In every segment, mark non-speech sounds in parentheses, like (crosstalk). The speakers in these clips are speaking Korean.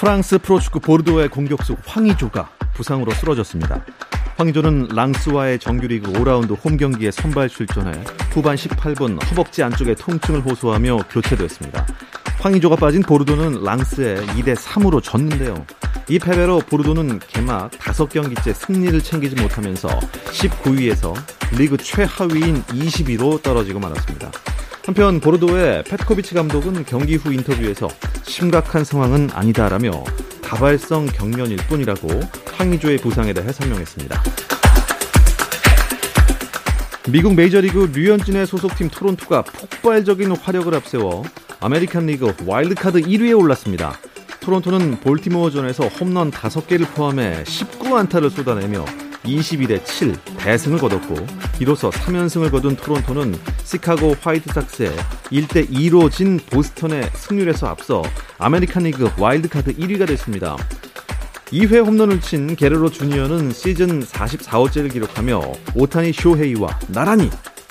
프랑스 프로축구 보르도의 공격수 황희조가 부상으로 쓰러졌습니다. 황희조는 랑스와의 정규리그 5라운드 홈 경기에 선발 출전해 후반 18분 허벅지 안쪽에 통증을 호소하며 교체됐습니다. 황희조가 빠진 보르도는 랑스에 2대 3으로 졌는데요. 이 패배로 보르도는 개막 5경기째 승리를 챙기지 못하면서 19위에서 리그 최하위인 20위로 떨어지고 말았습니다. 한편 보르도의 페트코비치 감독은 경기 후 인터뷰에서 심각한 상황은 아니다라며 다발성 경련일 뿐이라고 황의조의 부상에 대해 설명했습니다. 미국 메이저리그 류현진의 소속팀 토론토가 폭발적인 화력을 앞세워 아메리칸 리그 와일드카드 1위에 올랐습니다. 토론토는 볼티모어전에서 홈런 5개를 포함해 19안타를 쏟아내며 22대 7 대승을 거뒀고 이로써 3연승을 거둔 토론토는 시카고 화이트삭스에 1대 2로 진 보스턴의 승률에서 앞서 아메리칸 리그 와일드카드 1위가 됐습니다. 2회 홈런을 친 게레로 주니어는 시즌 44호째를 기록하며 오타니 쇼헤이와 나란히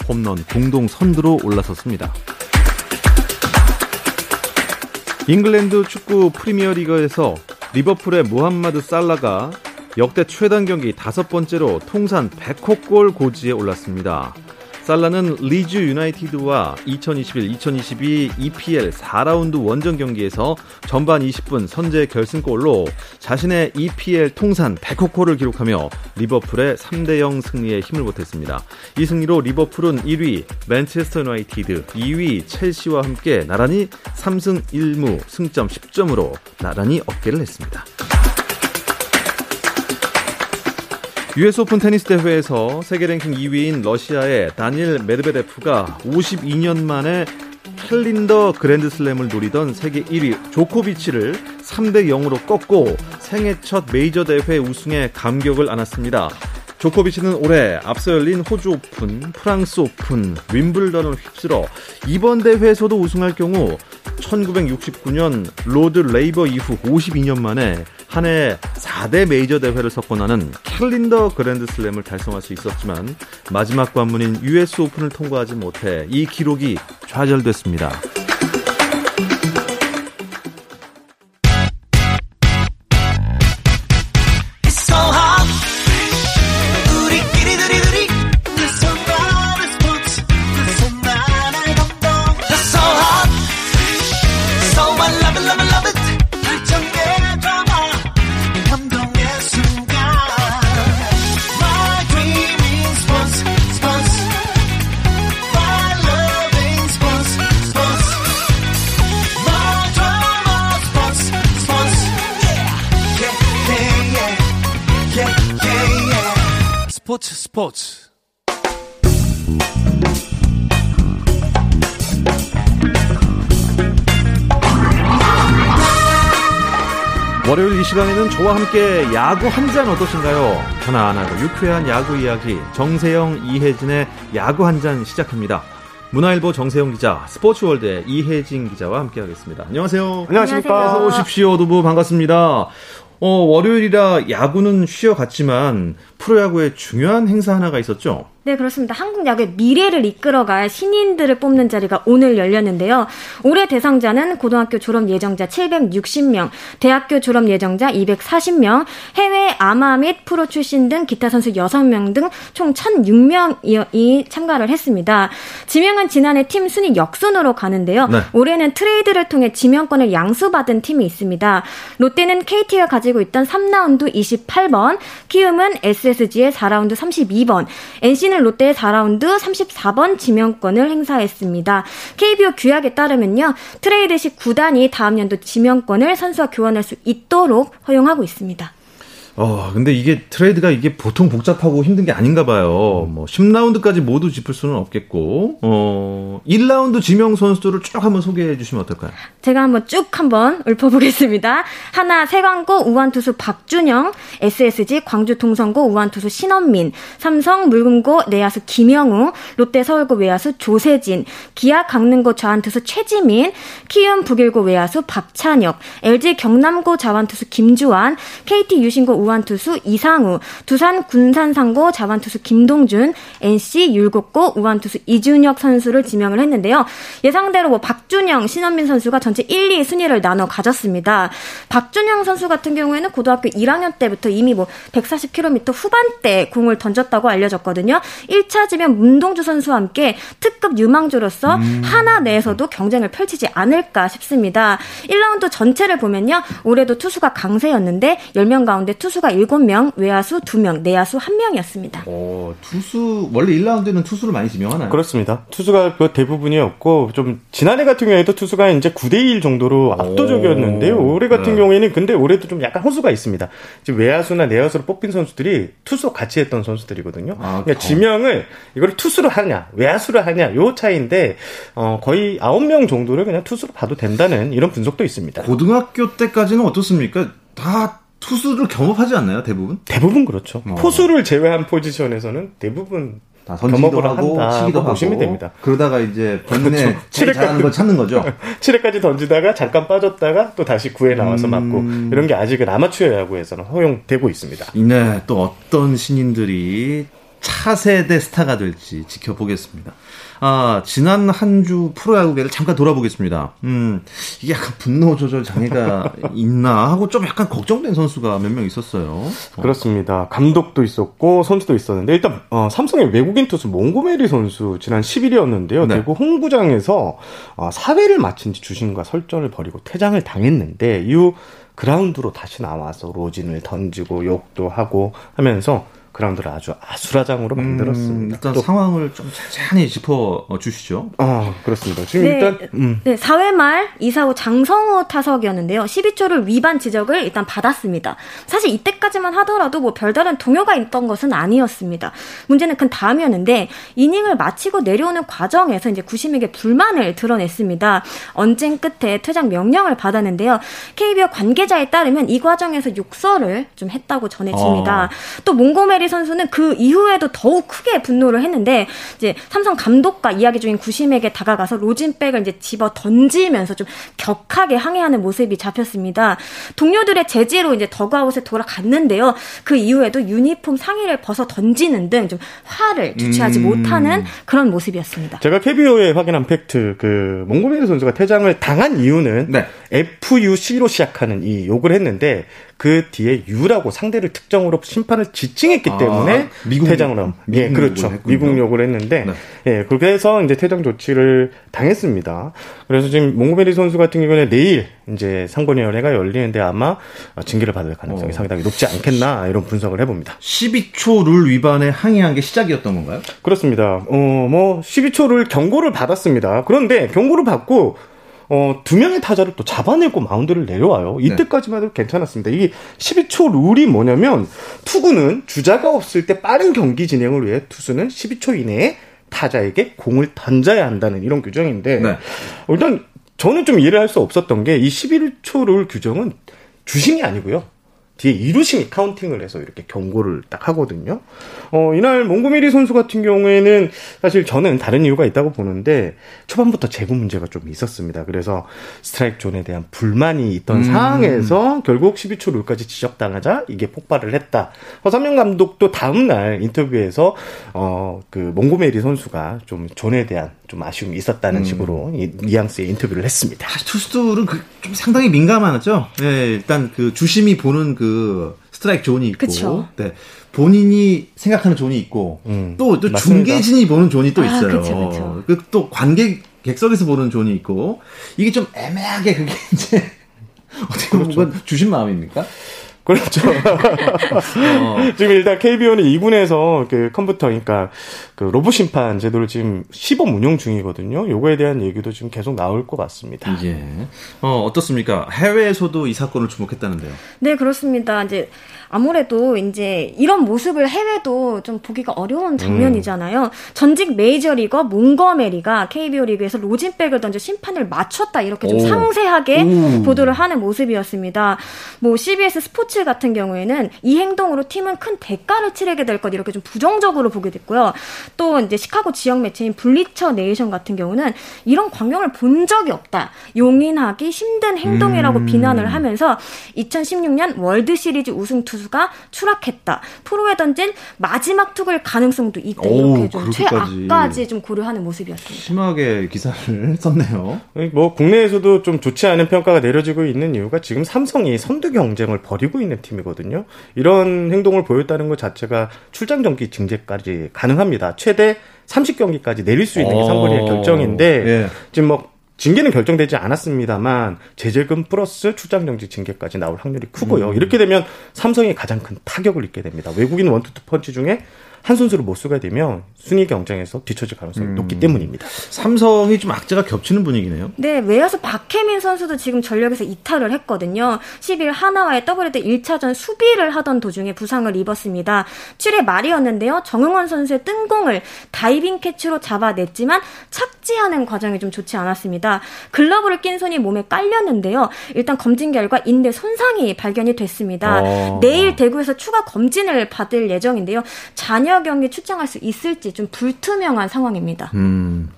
홈런 공동 선두로 올라섰습니다. 잉글랜드 축구 프리미어리그에서 리버풀의 무함마드 살라가 역대 최단 경기 다섯 번째로 통산 100호 골 고지에 올랐습니다. 살라는 리즈 유나이티드와 2021-2022 EPL 4라운드 원정 경기에서 전반 20분 선제 결승골로 자신의 EPL 통산 100호 골을 기록하며 리버풀의 3대0 승리에 힘을 보탰습니다. 이 승리로 리버풀은 1위 맨체스터 유나이티드, 2위 첼시와 함께 나란히 3승 1무 승점 10점으로 나란히 어깨를 냈습니다. US 오픈 테니스 대회에서 세계 랭킹 2위인 러시아의 다니엘 메드베데프가 52년 만에 캘린더 그랜드슬램을 노리던 세계 1위 조코비치를 3대 0으로 꺾고 생애 첫 메이저 대회 우승의 감격을 안았습니다. 조코비치는 올해 앞서 열린 호주 오픈, 프랑스 오픈, 윈블던을 휩쓸어 이번 대회에서도 우승할 경우 1969년 로드 레이버 이후 52년 만에 한 해 4대 메이저 대회를 석권하는 캘린더 그랜드슬램을 달성할 수 있었지만 마지막 관문인 US 오픈을 통과하지 못해 이 기록이 좌절됐습니다. 스포츠 스포츠 월요일 이 시간에는 저와 함께 야구 한 잔 어떠신가요? 편안하고 유쾌한 야구 이야기 정세영 이혜진의 야구 한 잔 시작합니다. 문화일보 정세영 기자, 스포츠월드의 이혜진 기자와 함께하겠습니다. 안녕하세요. 안녕하십니까. 어서 오십시오, 두부 반갑습니다. 어, 월요일이라 야구는 쉬어갔지만 프로야구에 중요한 행사 하나가 있었죠. 네, 그렇습니다. 한국 야구의 미래를 이끌어갈 신인들을 뽑는 자리가 오늘 열렸는데요. 올해 대상자는 고등학교 졸업 예정자 760명, 대학교 졸업 예정자 240명, 해외 아마 및 프로 출신 등 기타 선수 6명 등 총 1006명이 참가를 했습니다. 지명은 지난해 팀 순위 역순으로 가는데요. 네. 올해는 트레이드를 통해 지명권을 양수받은 팀이 있습니다. 롯데는 KT가 가지고 있던 3라운드 28번, 키움은 SSG의 4라운드 32번, NC 는 롯데의 4라운드 34번 지명권을 행사했습니다. KBO 규약에 따르면요. 트레이드 시 구단이 다음 연도 지명권을 선수와 교환할 수 있도록 허용하고 있습니다. 어, 근데 이게 트레이드가 이게 보통 복잡하고 힘든 게 아닌가 봐요. 뭐 10라운드까지 모두 짚을 수는 없겠고. 어, 1라운드 지명 선수들을 쭉 한번 소개해 주시면 어떨까요? 제가 한번 쭉 한번 읊어 보겠습니다. 하나 세광고 우완투수 박준영, SSG 광주 동성고 우완투수 신원민, 삼성 물금고 내야수 김영우, 롯데 서울고 외야수 조세진, 기아 강릉고 좌완투수 최지민, 키움 북일고 외야수 박찬혁, LG 경남고 자완투수 김주환, KT 유신고 우 완투수 이상우, 두산 군산상고 자완투수 김동준, NC 율곡고 우완투수 이준혁 선수를 지명을 했는데요. 예상대로 뭐 박준영, 신원민 선수가 전체 1, 2 순위를 나눠 가졌습니다. 박준영 선수 같은 경우에는 고등학교 1학년 때부터 이미 뭐 140km 후반대 공을 던졌다고 알려졌거든요. 1차 지명 문동주 선수와 함께 특급 유망주로서 음. 하나 내에서도 경쟁을 펼치지 않을까 싶습니다. 1라운드 전체를 보면요. 올해도 투수가 강세였는데 10명 가운데 투수 가 7명, 외야수 2명, 내야수 1명이었습니다. 어, 투수 원래 1라운드는 투수를 많이 지명하나요? 그렇습니다. 투수가 그 대부분이었고 좀 지난해 같은 경우에도 투수가 이제 9대 1 정도로 압도적이었는데요. 올해 같은 네. 경우에는 근데 올해도 좀 약간 호수가 있습니다. 지금 외야수나 내야수로 뽑힌 선수들이 투수 같이 했던 선수들이거든요. 아, 그러니까 지명을 이걸 투수로 하냐, 외야수로 하냐 요 차이인데 어, 거의 9명 정도를 그냥 투수로 봐도 된다는 이런 분석도 있습니다. 고등학교 때까지는 어떻습니까? 다 투수를 겸업하지 않나요, 대부분? 대부분 그렇죠. 어. 포수를 제외한 포지션에서는 대부분 다 던지기도 하고 치기도 하고 보시면 됩니다. 그러다가 이제 본인의 그렇죠. 잘하는 걸 찾는 거죠. (laughs) 7회까지 던지다가 잠깐 빠졌다가 또 다시 9회 나와서 음... 맞고 이런 게 아직은 아마추어 야구에서는 허용되고 있습니다. 네, 또 어떤 신인들이 차세대 스타가 될지 지켜보겠습니다. 아, 지난 한 주 프로야구계를 잠깐 돌아보겠습니다. 음, 이게 약간 분노 조절 장애가 (laughs) 있나 하고 좀 약간 걱정된 선수가 몇 명 있었어요. 그렇습니다. 감독도 있었고 선수도 있었는데 일단 어, 삼성의 외국인 투수 몽고메리 선수 지난 10일이었는데요. 네. 대구 홍구장에서 어, 사회를 마친 뒤 주심과 설전을 벌이고 퇴장을 당했는데 이후 그라운드로 다시 나와서 로진을 던지고 욕도 하고 하면서 그라운드를 아주 아수라장으로 음, 만들었습니다. 음, 일단 또, 상황을 좀 자세히 짚어 주시죠. 아, 그렇습니다. 지금 네, 일단 음. 네, 4회 말 이사후 장성호 타석이었는데요. 12초를 위반 지적을 일단 받았습니다. 사실 이때까지만 하더라도 뭐 별다른 동요가 있던 것은 아니었습니다. 문제는 그 다음이었는데 이닝을 마치고 내려오는 과정에서 이제 구심에게 불만을 드러냈습니다. 언쟁 끝에 퇴장 명령을 받았는데요. KBO 관계자에 따르면 이 과정에서 욕설을 좀 했다고 전해집니다. 어. 또 몽고메리 선수는 그 이후에도 더욱 크게 분노를 했는데 이제 삼성 감독과 이야기 중인 구심에게 다가가서 로진백을 이제 집어 던지면서 좀 격하게 항의하는 모습이 잡혔습니다. 동료들의 제지로 이제 더그아웃에 돌아갔는데요. 그 이후에도 유니폼 상의를 벗어 던지는 등 좀 화를 주체하지 음. 못하는 그런 모습이었습니다. 제가 KBO에 확인한 팩트 그 몽고메리 선수가 퇴장을 당한 이유는 네. FUC로 시작하는 이 욕을 했는데 그 뒤에 you라고 상대를 특정으로 심판을 지칭했기 아, 때문에 미국, 퇴장을 함. 예, 그렇죠. 미국 욕을 했는데 네. 예, 그렇게 해서 이제 퇴장 조치를 당했습니다. 그래서 지금 몽고메리 선수 같은 경우는 내일 이제 상벌위원회가 열리는데 아마 징계를 받을 가능성이 어. 상당히 높지 않겠나 이런 분석을 해봅니다. 12초 룰 위반에 항의한 게 시작이었던 건가요? 그렇습니다. 어, 뭐 12초 룰 경고를 받았습니다. 그런데 경고를 받고 어, 두 명의 타자를 또 잡아내고 마운드를 내려와요. 네. 이때까지만 해도 괜찮았습니다. 이게 12초 룰이 뭐냐면 투구는 주자가 없을 때 빠른 경기 진행을 위해 투수는 12초 이내에 타자에게 공을 던져야 한다는 이런 규정인데 네. 일단 저는 좀 이해를 할 수 없었던 게 이 12초 룰 규정은 주심이 아니고요. 뒤에 2루심이 카운팅을 해서 이렇게 경고를 딱 하거든요. 어, 이날 몽고메리 선수 같은 경우에는 사실 저는 다른 이유가 있다고 보는데 초반부터 제구 문제가 좀 있었습니다. 그래서 스트라이크 존에 대한 불만이 있던 음. 상황에서 결국 12초 룰까지 지적당하자 이게 폭발을 했다. 허삼영 감독도 다음 날 인터뷰에서 어, 그 몽고메리 선수가 좀 존에 대한 좀 아쉬움이 있었다는 음. 식으로 이 뉘앙스의 인터뷰를 했습니다. 투수들은 그 좀 상당히 민감하죠. 네, 일단 그 주심이 보는 그 스트라이크 존이 있고, 그쵸. 네. 본인이 생각하는 존이 있고, 음, 또, 또 중계진이 보는 존이 또 아, 있어요. 그쵸, 그쵸. 그 또 관객, 객석에서 보는 존이 있고, 이게 좀 애매하게 그게 (laughs) 이제, 어떻게 보면 그렇죠. 주심 마음입니까? 그렇죠. (laughs) 어. 지금 일단 KBO는 2군에서 그 컴퓨터, 그러니까 그 로봇 심판 제도를 지금 시범 운영 중이거든요. 요거에 대한 얘기도 지금 계속 나올 것 같습니다. 예. 어, 어떻습니까? 해외에서도 이 사건을 주목했다는데요. 네, 그렇습니다. 이제 아무래도 이제 이런 모습을 해외도 좀 보기가 어려운 장면이잖아요. 음. 전직 메이저리거 몽고메리가 KBO 리그에서 로진백을 던져 심판을 맞췄다 이렇게 좀 오. 상세하게 오. 보도를 하는 모습이었습니다. 뭐 CBS 스포츠 같은 경우에는 이 행동으로 팀은 큰 대가를 치르게 될 것 이렇게 좀 부정적으로 보게 됐고요. 또 이제 시카고 지역 매체인 블리처 네이션 같은 경우는 이런 광경을 본 적이 없다. 용인하기 힘든 행동이라고 음. 비난을 하면서 2016년 월드 시리즈 우승 투 투수가 추락했다. 프로에 던진 마지막 투구일 가능성도 있다. 이렇게 좀 그렇게까지. 최악까지 좀 고려하는 모습이었습니다. 심하게 기사를 (laughs) 썼네요. 뭐 국내에서도 좀 좋지 않은 평가가 내려지고 있는 이유가 지금 삼성이 선두 경쟁을 벌이고 있는 팀이거든요. 이런 행동을 보였다는 것 자체가 출장 정지 징계까지 가능합니다. 최대 30경기까지 내릴 수 있는 게 상벌위 어. 결정인데 예. 지금 뭐 징계는 결정되지 않았습니다만 제재금 플러스 출장 정지 징계까지 나올 확률이 크고요. 음. 이렇게 되면 삼성이 가장 큰 타격을 입게 됩니다. 외국인 원투투 펀치 중에 한 선수를 못 쓰게 되면 순위 경쟁에서 뒤처질 가능성이 음. 높기 때문입니다. 삼성이 좀 악재가 겹치는 분위기네요. 네, 외야수 박혜민 선수도 지금 전력에서 이탈을 했거든요. 10일 하나와의 WD 1차전 수비를 하던 도중에 부상을 입었습니다. 7회 말이었는데요. 정응원 선수의 뜬공을 다이빙 캐치로 잡아냈지만 착지하는 과정이 좀 좋지 않았습니다. 글러브를 낀 손이 몸에 깔렸는데요. 일단 검진 결과 인대 손상이 발견이 됐습니다. 어. 내일 대구에서 추가 검진을 받을 예정인데요. 잔여 경기 출장할 수 있을지 좀 불투명한 상황입니다. 음.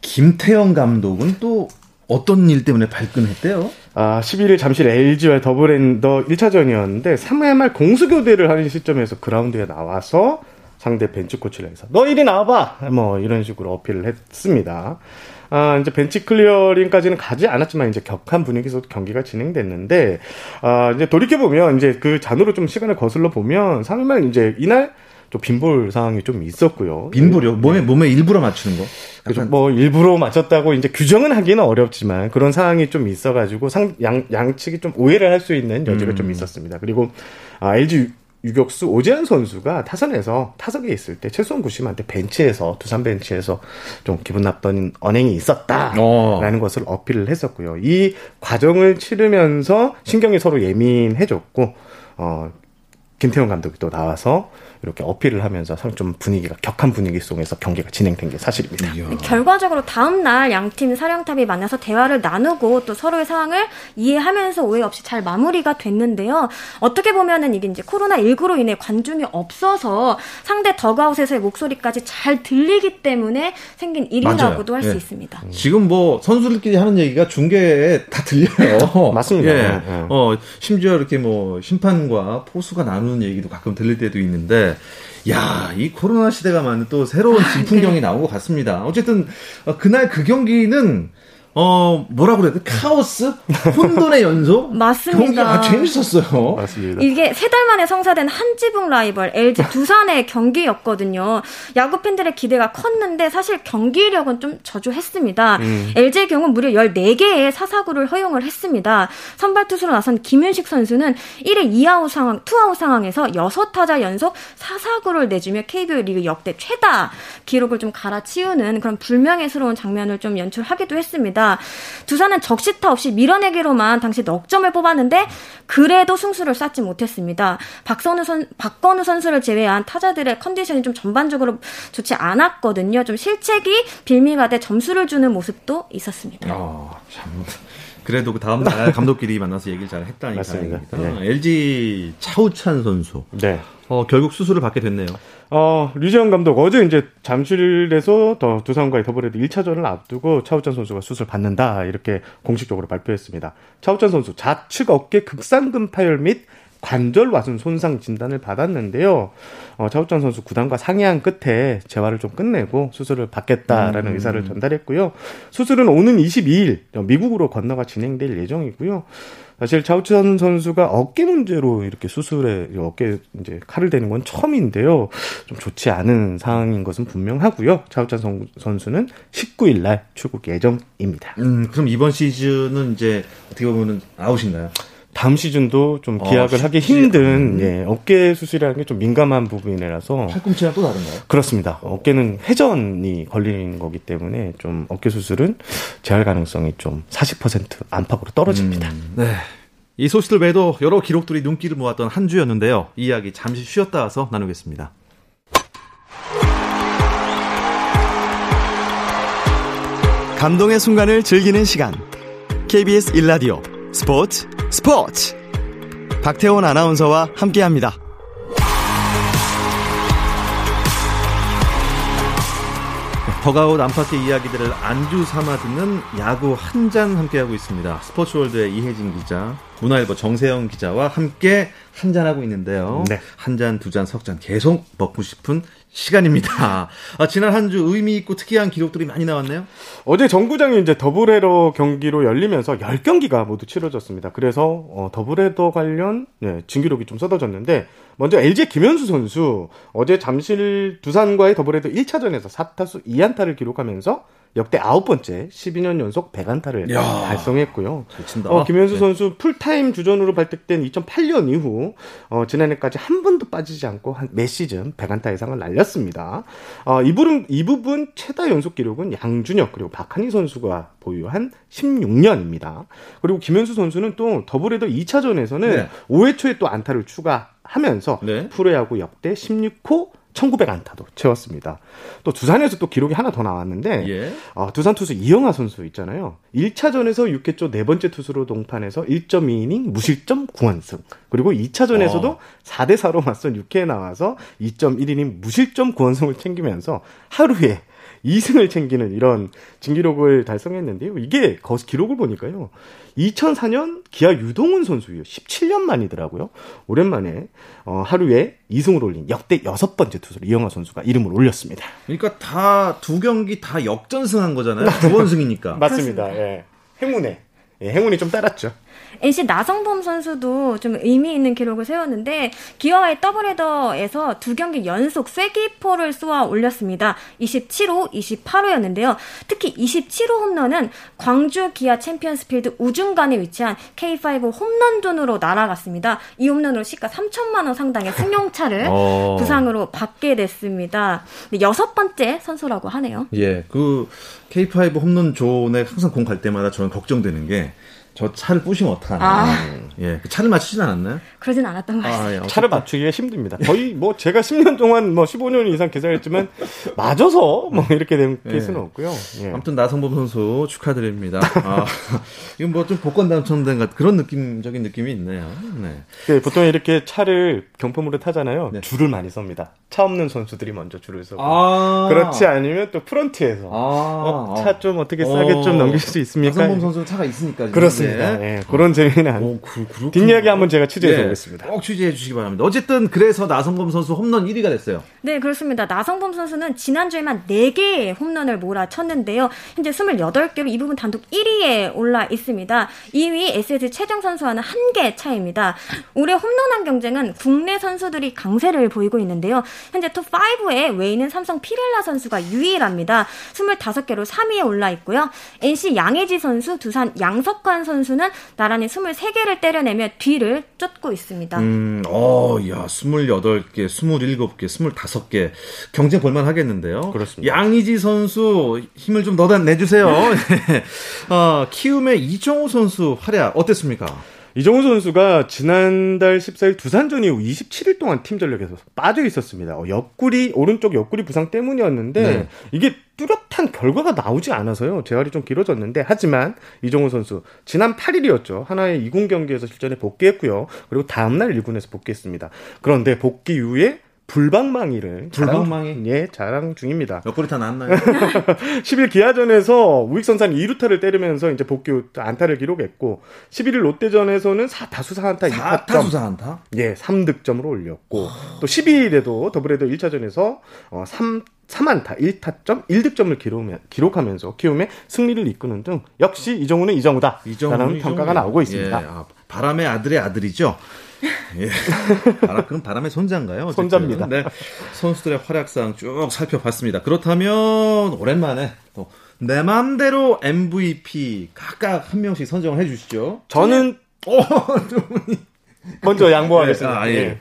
김태형 감독은 또 어떤 일 때문에 발끈했대요? 아, 11일 잠실 LG와 더블헤더 1차전이었는데 3회 말 공수교대를 하는 시점에서 그라운드에 나와서 상대 벤치 코치를 해서 너 이리 나와봐! 뭐 이런 식으로 어필을 했습니다. 아, 이제 벤치 클리어링까지는 가지 않았지만 이제 격한 분위기에서 경기가 진행됐는데 아, 이제 돌이켜 보면 이제 그 잔으로 좀 시간을 거슬러 보면 3회말 이제 이날 좀 빈볼 상황이 좀 있었고요. 빈볼이요? 네. 몸에 몸에 일부러 맞추는 거? 그죠. 뭐 일부러 맞췄다고 이제 규정은 하기는 어렵지만 그런 상황이 좀 있어가지고 상 양 양측이 좀 오해를 할 수 있는 여지가 음. 좀 있었습니다. 그리고 아, LG 유격수 오재환 선수가 타선에서 타석에 있을 때 최수원 구심한테 벤치에서 두산 벤치에서 좀 기분 나쁜 언행이 있었다라는 어. 것을 어필을 했었고요. 이 과정을 치르면서 신경이 서로 예민해졌고 어 김태형 감독이 또 나와서 이렇게 어필을 하면서 좀 분위기가 격한 분위기 속에서 경기가 진행된 게 사실입니다. 이야. 결과적으로 다음 날 양팀 사령탑이 만나서 대화를 나누고 또 서로의 상황을 이해하면서 오해 없이 잘 마무리가 됐는데요. 어떻게 보면은 이게 이제 코로나 19로 인해 관중이 없어서 상대 더그아웃에서의 목소리까지 잘 들리기 때문에 생긴 일이라고도 할수 예. 있습니다. 지금 뭐 선수들끼리 하는 얘기가 중계에 다 들려요. (laughs) 맞습니다. 예. 예. 어 심지어 이렇게 뭐 심판과 포수가 나누 는 얘기도 가끔 들릴 때도 있는데 야, 이 코로나 시대가 맞는 또 새로운 아, 진풍경이 네. 나온 것 같습니다. 어쨌든, 어, 그날 그 경기는 어, 뭐라 그래야 돼? 카오스? 혼돈의 연속? (laughs) 맞습니다. 경기가 재밌었어요. 맞습니다. 이게 세 달 만에 성사된 한지붕 라이벌 LG (laughs) 두산의 경기였거든요. 야구 팬들의 기대가 컸는데 사실 경기력은 좀 저조했습니다. 음. LG의 경우 무려 14개의 사사구를 허용을 했습니다. 선발 투수로 나선 김윤식 선수는 1회 2아웃 상황, 투아웃 상황에서 6타자 연속 사사구를 내주며 KBO 리그 역대 최다 기록을 좀 갈아치우는 그런 불명예스러운 장면을 좀 연출하기도 했습니다. 두산은 적시타 없이 밀어내기로만 당시 넉 점을 뽑았는데 그래도 승수를 쌓지 못했습니다. 박선우 선 박건우 선수를 제외한 타자들의 컨디션이 좀 전반적으로 좋지 않았거든요. 좀 실책이 빌미가 돼 점수를 주는 모습도 있었습니다. 아, 참. 그래도 그 다음 날 감독끼리 만나서 얘기를 잘 했다니까. 맞습니다. 네. LG 차우찬 선수. 네. 어, 결국 수술을 받게 됐네요. 어, 류지현 감독 어제 이제 잠실에서 더 두산과의 더블헤더 1차전을 앞두고 차우찬 선수가 수술 받는다 이렇게 공식적으로 발표했습니다. 차우찬 선수 좌측 어깨 극상근 파열 및 관절 와순 손상 진단을 받았는데요. 어, 차우찬 선수 구단과 상의한 끝에 재활을 좀 끝내고 수술을 받겠다라는 음. 의사를 전달했고요. 수술은 오는 22일 미국으로 건너가 진행될 예정이고요. 사실 차우찬 선수가 어깨 문제로 이렇게 수술에 어깨 이제 칼을 대는 건 처음인데요. 좀 좋지 않은 상황인 것은 분명하고요. 차우찬 선수는 19일 날 출국 예정입니다. 음, 그럼 이번 시즌은 이제 어떻게 보면은 아웃인가요? 다음 시즌도 좀 어, 기약을 어, 하기 힘든 예, 어깨 수술이라는 게 좀 민감한 부분이라서 팔꿈치랑 또 다른가요? 그렇습니다. 어깨는 회전이 걸리는 거기 때문에 좀 어깨 수술은 재활 가능성이 좀 40% 안팎으로 떨어집니다. 음, 네. 이 소식들 외에도 여러 기록들이 눈길을 모았던 한 주였는데요. 이 이야기 잠시 쉬었다 와서 나누겠습니다. 감동의 순간을 즐기는 시간. KBS 1라디오 스포츠 스포츠 박태원 아나운서와 함께합니다. 더그아웃 안팎의 이야기들을 안주 삼아 듣는 야구 한 잔 함께하고 있습니다. 스포츠월드의 이혜진 기자, 문화일보 정세영 기자와 함께 한잔 하고 있는데요. 네. 한 잔, 두 잔, 석 잔 계속 먹고 싶은 시간입니다. 아, 지난 한 주 의미 있고 특이한 기록들이 많이 나왔네요. 어제 전 구장이 이제 더블헤더 경기로 열리면서 10경기가 모두 치러졌습니다. 그래서 어, 더블헤더 관련 네, 진기록이 좀 쏟아졌는데 먼저 LG 김현수 선수 어제 잠실 두산과의 더블헤더 1차전에서 4타수 2안타를 기록하면서 역대 아홉 번째 12년 연속 100안타를 야, 달성했고요. 어, 김현수 네. 선수 풀타임 주전으로 발탁된 2008년 이후 어, 지난해까지 한 번도 빠지지 않고 한 매 시즌 100안타 이상을 날렸습니다. 어, 이 부분 이 부분 최다 연속 기록은 양준혁 그리고 박한이 선수가 보유한 16년입니다. 그리고 김현수 선수는 또 더블헤더 2차전에서는 네. 5회 초에 또 안타를 추가하면서 네. 프로야구 역대 16호 1900 안타도 채웠습니다. 또 두산에서 또 기록이 하나 더 나왔는데 예. 어, 두산 투수 이영하 선수 있잖아요. 1차전에서 6회 초 네 번째 투수로 동판해서 1.2이닝 무실점 9완승. 그리고 2차전에서도 어. 4대 4로 맞선 6회에 나와서 2.1이닝 무실점 9완승을 챙기면서 하루에 2승을 챙기는 이런 진기록을 달성했는데요. 이게 거기서 기록을 보니까요. 2004년 기아 유동훈 선수요. 17년 만이더라고요. 오랜만에 어, 하루에 2승을 올린 역대 여섯 번째 투수로 이영하 선수가 이름을 올렸습니다. 그러니까 다 두 경기 다 역전승한 거잖아요. 구원승이니까. (laughs) 맞습니다. 예. 행운에 예, 행운이 좀 따랐죠. NC 나성범 선수도 좀 의미 있는 기록을 세웠는데 기아와의 더블헤더에서 두 경기 연속 쐐기포를 쏘아 올렸습니다. 27호, 28호였는데요. 특히 27호 홈런은 광주 기아 챔피언스필드 우중간에 위치한 K5 홈런존으로 날아갔습니다. 이 홈런으로 시가 3천만 원 상당의 승용차를 (laughs) 어... 부상으로 받게 됐습니다. 여섯 번째 선수라고 하네요. 예, 그 K5 홈런존에 항상 공 갈 때마다 저는 걱정되는 게 저 차를 부시면 어떡하나. 아. 예. 그 차를 맞추진 않았나요? 그러진 않았던 것 같아요. 아, 예. 차를 맞추기가 힘듭니다. 거의 뭐 제가 10년 동안 뭐 15년 이상 계산했지만 맞아서 뭐 이렇게 된 예. 케이스는 없고요. 예. 아무튼 나성범 선수 축하드립니다. 아, (laughs) 이건 뭐 좀 복권 당첨된 것 그런 느낌적인 느낌이 있네요. 네. 네. 보통 이렇게 차를 경품으로 타잖아요. 네. 줄을 많이 섭니다. 차 없는 선수들이 먼저 줄을 서고. 아~ 그렇지 않으면 또 프런트에서 아~ 어, 차좀 어떻게 싸게 어~ 좀 넘길 수 있습니까? 나성범 선수 차가 있으니까. 그렇습니다. 있습니다. 네. 네. 그런 재미난 오, 그, 뒷이야기 한번 제가 취재해 네. 보겠습니다. 꼭 취재해 주시기 바랍니다. 어쨌든 그래서 나성범 선수 홈런 1위가 됐어요. 네, 그렇습니다. 나성범 선수는 지난주에만 4개의 홈런을 몰아쳤는데요. 현재 28개로 이 부분 단독 1위에 올라 있습니다. 2위 SS 최정 선수와는 한 개 차이입니다. 올해 홈런왕 경쟁은 국내 선수들이 강세를 보이고 있는데요. 현재 톱5에 웨이는 삼성 피렐라 선수가 유일합니다. 25개로 3위에 올라 있고요. NC 양혜지 선수, 두산 양석환 선수 선수는 나란히 23개를 때려내며 뒤를 쫓고 있습니다. 음, 어, 야, 28개, 27개, 25개. 경쟁 볼만 하겠는데요. 그렇습니다. 양희지 선수 힘을 좀 넣어다 내주세요. (laughs) 어, 키움의 이정우 선수 활약 어땠습니까? 이정우 선수가 지난달 14일 두산전 이후 27일 동안 팀 전력에서 빠져 있었습니다. 어, 옆구리 오른쪽 옆구리 부상 때문이었는데 네. 이게 뚜렷한 결과가 나오지 않아서요. 재활이 좀 길어졌는데 하지만 이정우 선수 지난 8일이었죠. 하나의 2군 경기에서 실전에 복귀했고요. 그리고 다음 날 1군에서 복귀했습니다. 그런데 복귀 이후에 불방망이를 불방망이 자랑, 예 자랑 중입니다. 옆구리 다 나왔나요? 10일 (laughs) 기아전에서 우익선산 2루타를 때리면서 이제 복귀 안타를 기록했고 11일 롯데전에서는 4타수 4안타 2타점 4타수 4안타? 예 3득점으로 올렸고 또 12일에도 더블헤더 1차전에서 어, 3 3안타 1타점 1득점을 기록, 하면서 키움의 승리를 이끄는 등 역시 이정후는 이정후다 라는 평가가 나오고 있습니다. 예, 아, 바람의 아들의 아들이죠. 예. 바람, 그럼 바람의 손자인가요? 어쨌든. 손자입니다. 네. 선수들의 활약상 쭉 살펴봤습니다. 그렇다면 오랜만에 또 내 맘대로 MVP 각각 한 명씩 선정을 해주시죠. 저는 어, 먼저 양보하겠습니다. 아, 예.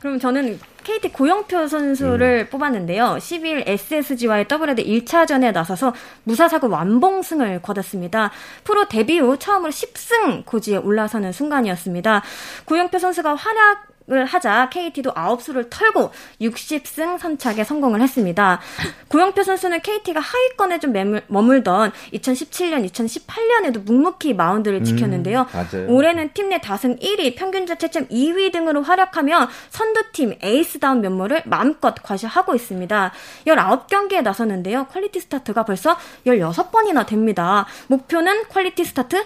예. 그럼 저는 KT 고영표 선수를 음. 뽑았는데요. 12일 SSG와의 더블헤더 1차전에 나서서 무사사구 완봉승을 거뒀습니다. 프로 데뷔 후 처음으로 10승 고지에 올라서는 순간이었습니다. 고영표 선수가 활약을 하자 KT도 아홉수를 털고 60승 선착에 성공을 했습니다. 고영표 선수는 KT가 하위권에 좀 매물, 머물던 2017년, 2018년에도 묵묵히 마운드를 지켰는데요. 맞아요. 올해는 팀 내 다승 1위, 평균 자책점 2위 등으로 활약하며 선두팀 에이스다운 면모를 마음껏 과시하고 있습니다. 19경기에 나섰는데요. 퀄리티 스타트가 벌써 16번이나 됩니다. 목표는 퀄리티 스타트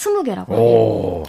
20개라고 해요. 오,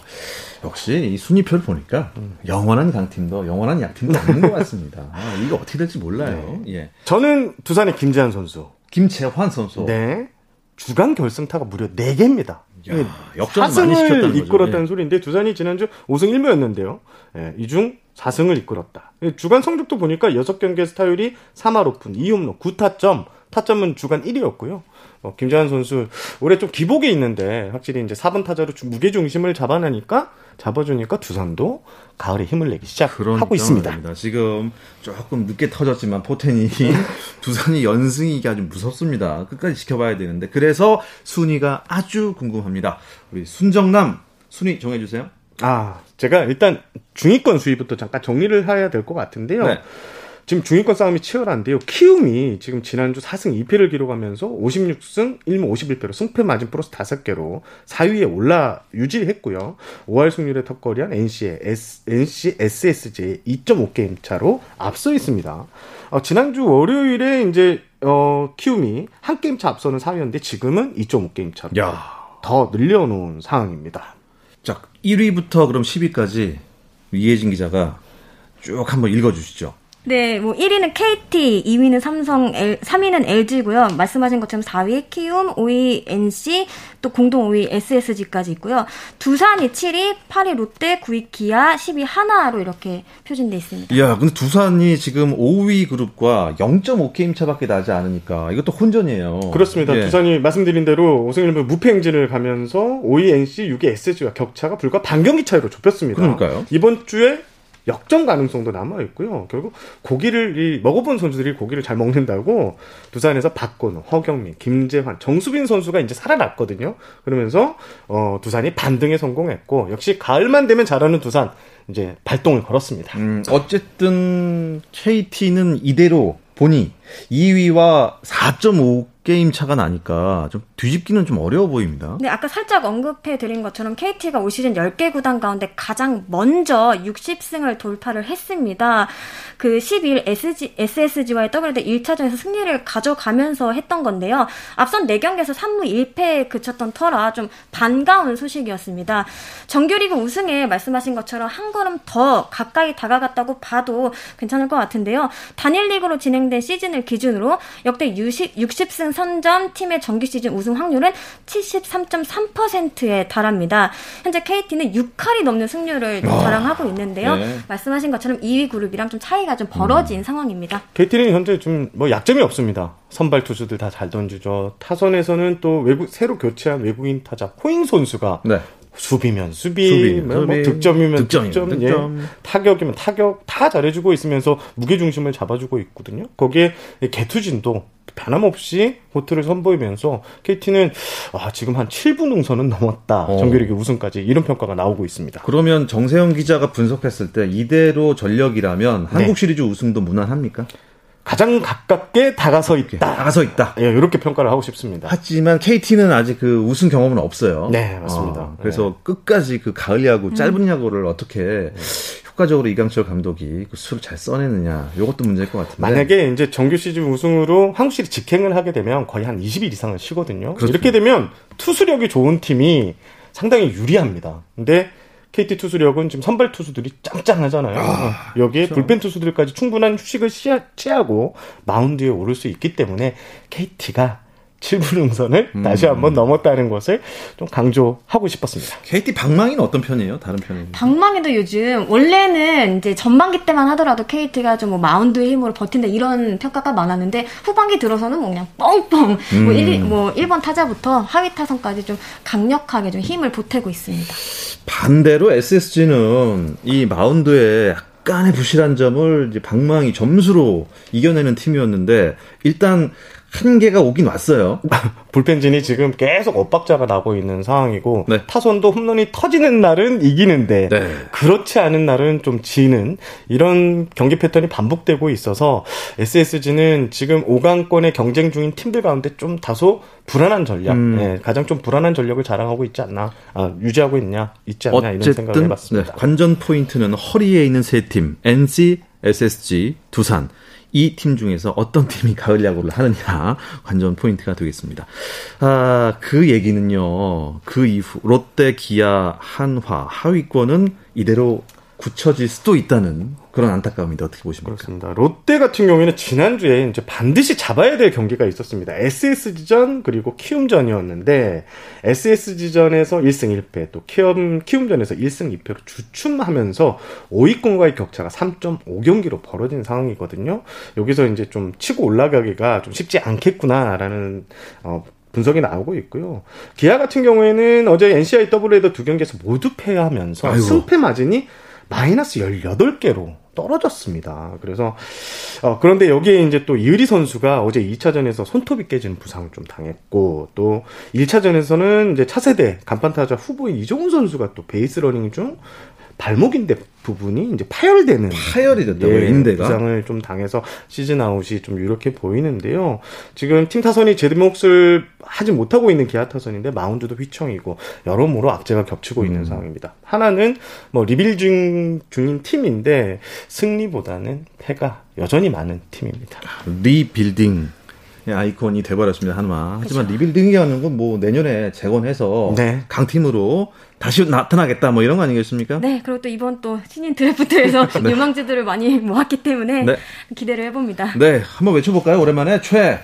역시 이 순위표를 보니까 영원한 강팀도 영원한 약팀도 없는 것 같습니다. (laughs) 아, 이거 어떻게 될지 몰라요. 예. 저는 두산의 김재환 선수. 김재환 선수. 네. 주간 결승타가 무려 4개입니다. 야, 역전을 많이 시켰다는. 이끌었다는 예. 소리인데 두산이 지난주 5승 1무였는데요. 예, 이중 4승을 이끌었다. 예, 주간 성적도 보니까 6경기에서 타율이 3할 5푼, 2홈런, 9타점, 타점은 주간 1위였고요. 어, 김재환 선수 올해 좀 기복이 있는데 확실히 이제 4번 타자로 좀 무게 중심을 잡아내니까 잡아주니까 두산도 가을에 힘을 내기 시작하고 그러니까 있습니다. 말입니다. 지금 조금 늦게 터졌지만 포텐이 (laughs) 두산이 연승이기 아주 무섭습니다. 끝까지 지켜봐야 되는데 그래서 순위가 아주 궁금합니다. 우리 순정남 순위 정해주세요. 아, 제가 일단 중위권 수위부터 잠깐 정리를 해야 될 것 같은데요. 네. 지금 중위권 싸움이 치열한데요. 키움이 지금 지난주 4승 2패를 기록하면서 56승 1무 51패로 승패 마진 플러스 5개로 4위에 올라 유지했고요. 5할 승률의 턱걸이한 NC의 S, NC SSG의 2.5게임 차로 앞서 있습니다. 어, 지난주 월요일에 이제 어, 키움이 한 게임 차 앞서는 4위였는데 지금은 2.5게임 차로 야, 더 늘려놓은 상황입니다. 자 1위부터 그럼 10위까지 이혜진 기자가 쭉 한번 읽어주시죠. 네, 뭐 1위는 KT, 2위는 삼성, L, 3위는 LG고요. 말씀하신 것처럼 4위 키움, 5위 NC, 또 공동 5위 SSG까지 있고요. 두산이 7위, 8위 롯데, 9위 기아, 10위 하나로 이렇게 표준돼 있습니다. 야, 근데 두산이 지금 5위 그룹과 0.5게임 차밖에 나지 않으니까 이것도 혼전이에요. 그렇습니다. 예. 두산이 말씀드린 대로 5승 1무 무패 행진을 가면서 5위 NC, 6위 SG와 격차가 불과 반경기 차이로 좁혔습니다. 그러니까요. 이번 주에 역전 가능성도 남아 있고요. 결국 고기를 이 먹어본 선수들이 고기를 잘 먹는다고 두산에서 박건우, 허경민, 김재환, 정수빈 선수가 이제 살아났거든요. 그러면서 어, 두산이 반등에 성공했고 역시 가을만 되면 잘하는 두산 이제 발동을 걸었습니다. 음, 어쨌든 KT는 이대로 보니 2위와 4.5 게임 차가 나니까 좀 뒤집기는 좀 어려워 보입니다. 네, 아까 살짝 언급해 드린 것처럼 KT가 올 시즌 10개 구단 가운데 가장 먼저 60승을 돌파를 했습니다. 그 12일 SG, SSG와의 더블헤더 1차전에서 승리를 가져가면서 했던 건데요. 앞선 4경기에서 3무 1패에 그쳤던 터라 좀 반가운 소식이었습니다. 정규리그 우승에 말씀하신 것처럼 한 걸음 더 가까이 다가갔다고 봐도 괜찮을 것 같은데요. 단일 리그로 진행된 시즌을 기준으로 역대 60, 60승 선점 팀의 정규 시즌 우승 확률은 73.3%에 달합니다. 현재 KT는 6할이 넘는 승률을 자랑하고 있는데요. 네. 말씀하신 것처럼 2위 그룹이랑 좀 차이가 좀 벌어진 상황입니다. KT는 현재 좀 뭐 약점이 없습니다. 선발 투수들 다 잘 던지죠. 타선에서는 또 외국 새로 교체한 외국인 타자 호잉 선수가 네. 수비면 수비, 수비, 뭐, 뭐 수비, 득점이면 득점이면 득점, 득점. 예, 타격이면 타격 다 잘해주고 있으면서 무게 중심을 잡아주고 있거든요. 거기에 이 개투진도 변함없이 호투를 선보이면서 KT는 아, 지금 한 7분 능선은 넘었다. 어. 정규리그 우승까지 이런 평가가 나오고 있습니다. 그러면 정세영 기자가 분석했을 때 이대로 전력이라면 네. 한국 시리즈 우승도 무난합니까? 가장 가깝게 다가서 있다. 나가서 있다. 예, 이렇게 평가를 하고 싶습니다. 하지만 KT는 아직 그 우승 경험은 없어요. 네, 맞습니다. 어, 그래서 끝까지 그 가을 야구, 짧은 야구를 어떻게 효과적으로 이강철 감독이 그 수를 잘 써내느냐, 이것도 문제일 것 같은데. 만약에 이제 정규 시즌 우승으로 한국 시리즈 직행을 하게 되면 거의 한 20일 이상을 쉬거든요. 그렇죠. 이렇게 되면 투수력이 좋은 팀이 상당히 유리합니다. 근데 KT 투수력은 지금 선발 투수들이 짱짱하잖아요. 어, 여기에 그렇죠. 불펜 투수들까지 충분한 휴식을 취하고 마운드에 오를 수 있기 때문에 KT가 7분 응선을 음. 다시 한번 넘었다는 것을 좀 강조하고 싶었습니다. KT 방망이는 어떤 편이에요? 다른 편이에요? 방망이도 요즘 원래는 이제 전반기 때만 하더라도 KT가 좀 뭐 마운드의 힘으로 버틴다 이런 평가가 많았는데 후반기 들어서는 뭐 그냥 뻥뻥 음. 뭐, 1, 뭐 1번 타자부터 하위 타선까지 좀 강력하게 좀 힘을 보태고 있습니다. 반대로 SSG는 이 마운드에 약간의 부실한 점을 이제 방망이 점수로 이겨내는 팀이었는데 일단 한계가 오긴 왔어요. (laughs) 불펜진이 지금 계속 엇박자가 나고 있는 상황이고 네. 타선도 홈런이 터지는 날은 이기는데 네. 그렇지 않은 날은 좀 지는 이런 경기 패턴이 반복되고 있어서 SSG는 지금 5강권에 경쟁 중인 팀들 가운데 좀 다소 불안한 전략, 음. 네, 가장 좀 불안한 전력을 자랑하고 있지 않나, 아, 유지하고 있냐, 있지 않냐 이런 생각을 해봤습니다. 네, 관전 포인트는 허리에 있는 세 팀, NC, SSG, 두산. 이 팀 중에서 어떤 팀이 가을 야구를 하느냐 관전 포인트가 되겠습니다. 아, 그 얘기는요. 그 이후 롯데, 기아, 한화 하위권은 이대로 굳혀질 수도 있다는 그런 안타까움인데 어떻게 보십니까? 그렇습니다. 롯데 같은 경우에는 지난주에 이제 반드시 잡아야 될 경기가 있었습니다. SSG전 그리고 키움전이었는데 SSG전에서 1승 1패 또 키움 키움전에서 1승 2패로 주춤하면서 5위권과의 격차가 3.5경기로 벌어진 상황이거든요. 여기서 이제 좀 치고 올라가기가 좀 쉽지 않겠구나라는 어 분석이 나오고 있고요. 기아 같은 경우에는 어제 NC와의 두 경기에서 모두 패하면서 아이고. 승패 마진이 마이너스 18개로 떨어졌습니다. 그래서 어, 그런데 여기에 이제 또 이의리 선수가 어제 2차전에서 손톱이 깨지는 부상을 좀 당했고 또 1차전에서는 이제 차세대 간판 타자 후보인 이정훈 선수가 또 베이스 러닝 중 발목 인대 부분이 이제 파열되는 파열이 됐다고 예, 인대가 부상을 좀 당해서 시즌 아웃이 좀 이렇게 보이는데요. 지금 팀 타선이 제 몫을 하지 못하고 있는 기아 타선인데 마운드도 휘청이고 여러모로 악재가 겹치고 음. 있는 상황입니다. 하나는 뭐 리빌딩 중인 팀인데 승리보다는 패가 여전히 많은 팀입니다. 리빌딩 아이콘이 돼버렸습니다 한화. 하지만 그렇죠. 리빌딩이라는 건 뭐 내년에 재건해서 네. 강팀으로 다시 나타나겠다 뭐 이런 거 아니겠습니까? 네, 그리고 또 이번 또 신인 드래프트에서 (laughs) 네. 유망주들을 많이 모았기 때문에 네. 기대를 해봅니다. 네, 한번 외쳐볼까요? 오랜만에 최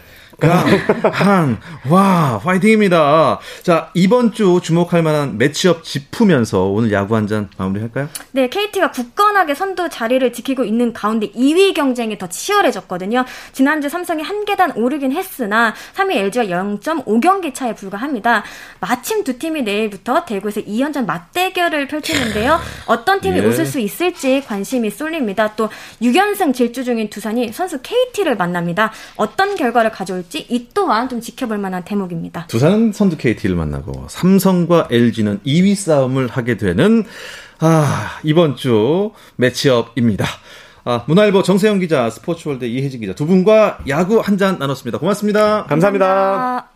한, 와, 화이팅입니다. 자, 이번 주 주목할 만한 매치업 짚으면서 오늘 야구 한 잔 마무리할까요? 네, KT가 굳건하게 선두 자리를 지키고 있는 가운데 2위 경쟁이 더 치열해졌거든요. 지난주 삼성이 한 계단 오르긴 했으나 3위 LG와 0.5경기 차에 불과합니다. 마침 두 팀이 내일부터 대구에서 2연전 맞대결을 펼치는데요. 어떤 팀이 예. 웃을 수 있을지 관심이 쏠립니다. 또 6연승 질주 중인 두산이 선수 KT를 만납니다. 어떤 결과를 가져올 지 될지 이 또한 좀 지켜볼 만한 대목입니다. 두산은 선두 KT를 만나고 삼성과 LG는 2위 싸움을 하게 되는 아, 이번 주 매치업입니다. 아, 문화일보 정세영 기자, 스포츠월드 이혜진 기자 두 분과 야구 한 잔 나눴습니다. 고맙습니다. 감사합니다. 감사합니다.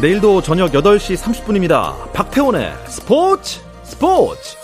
내일도 저녁 8시 30분입니다. 박태원의 스포츠 스포츠!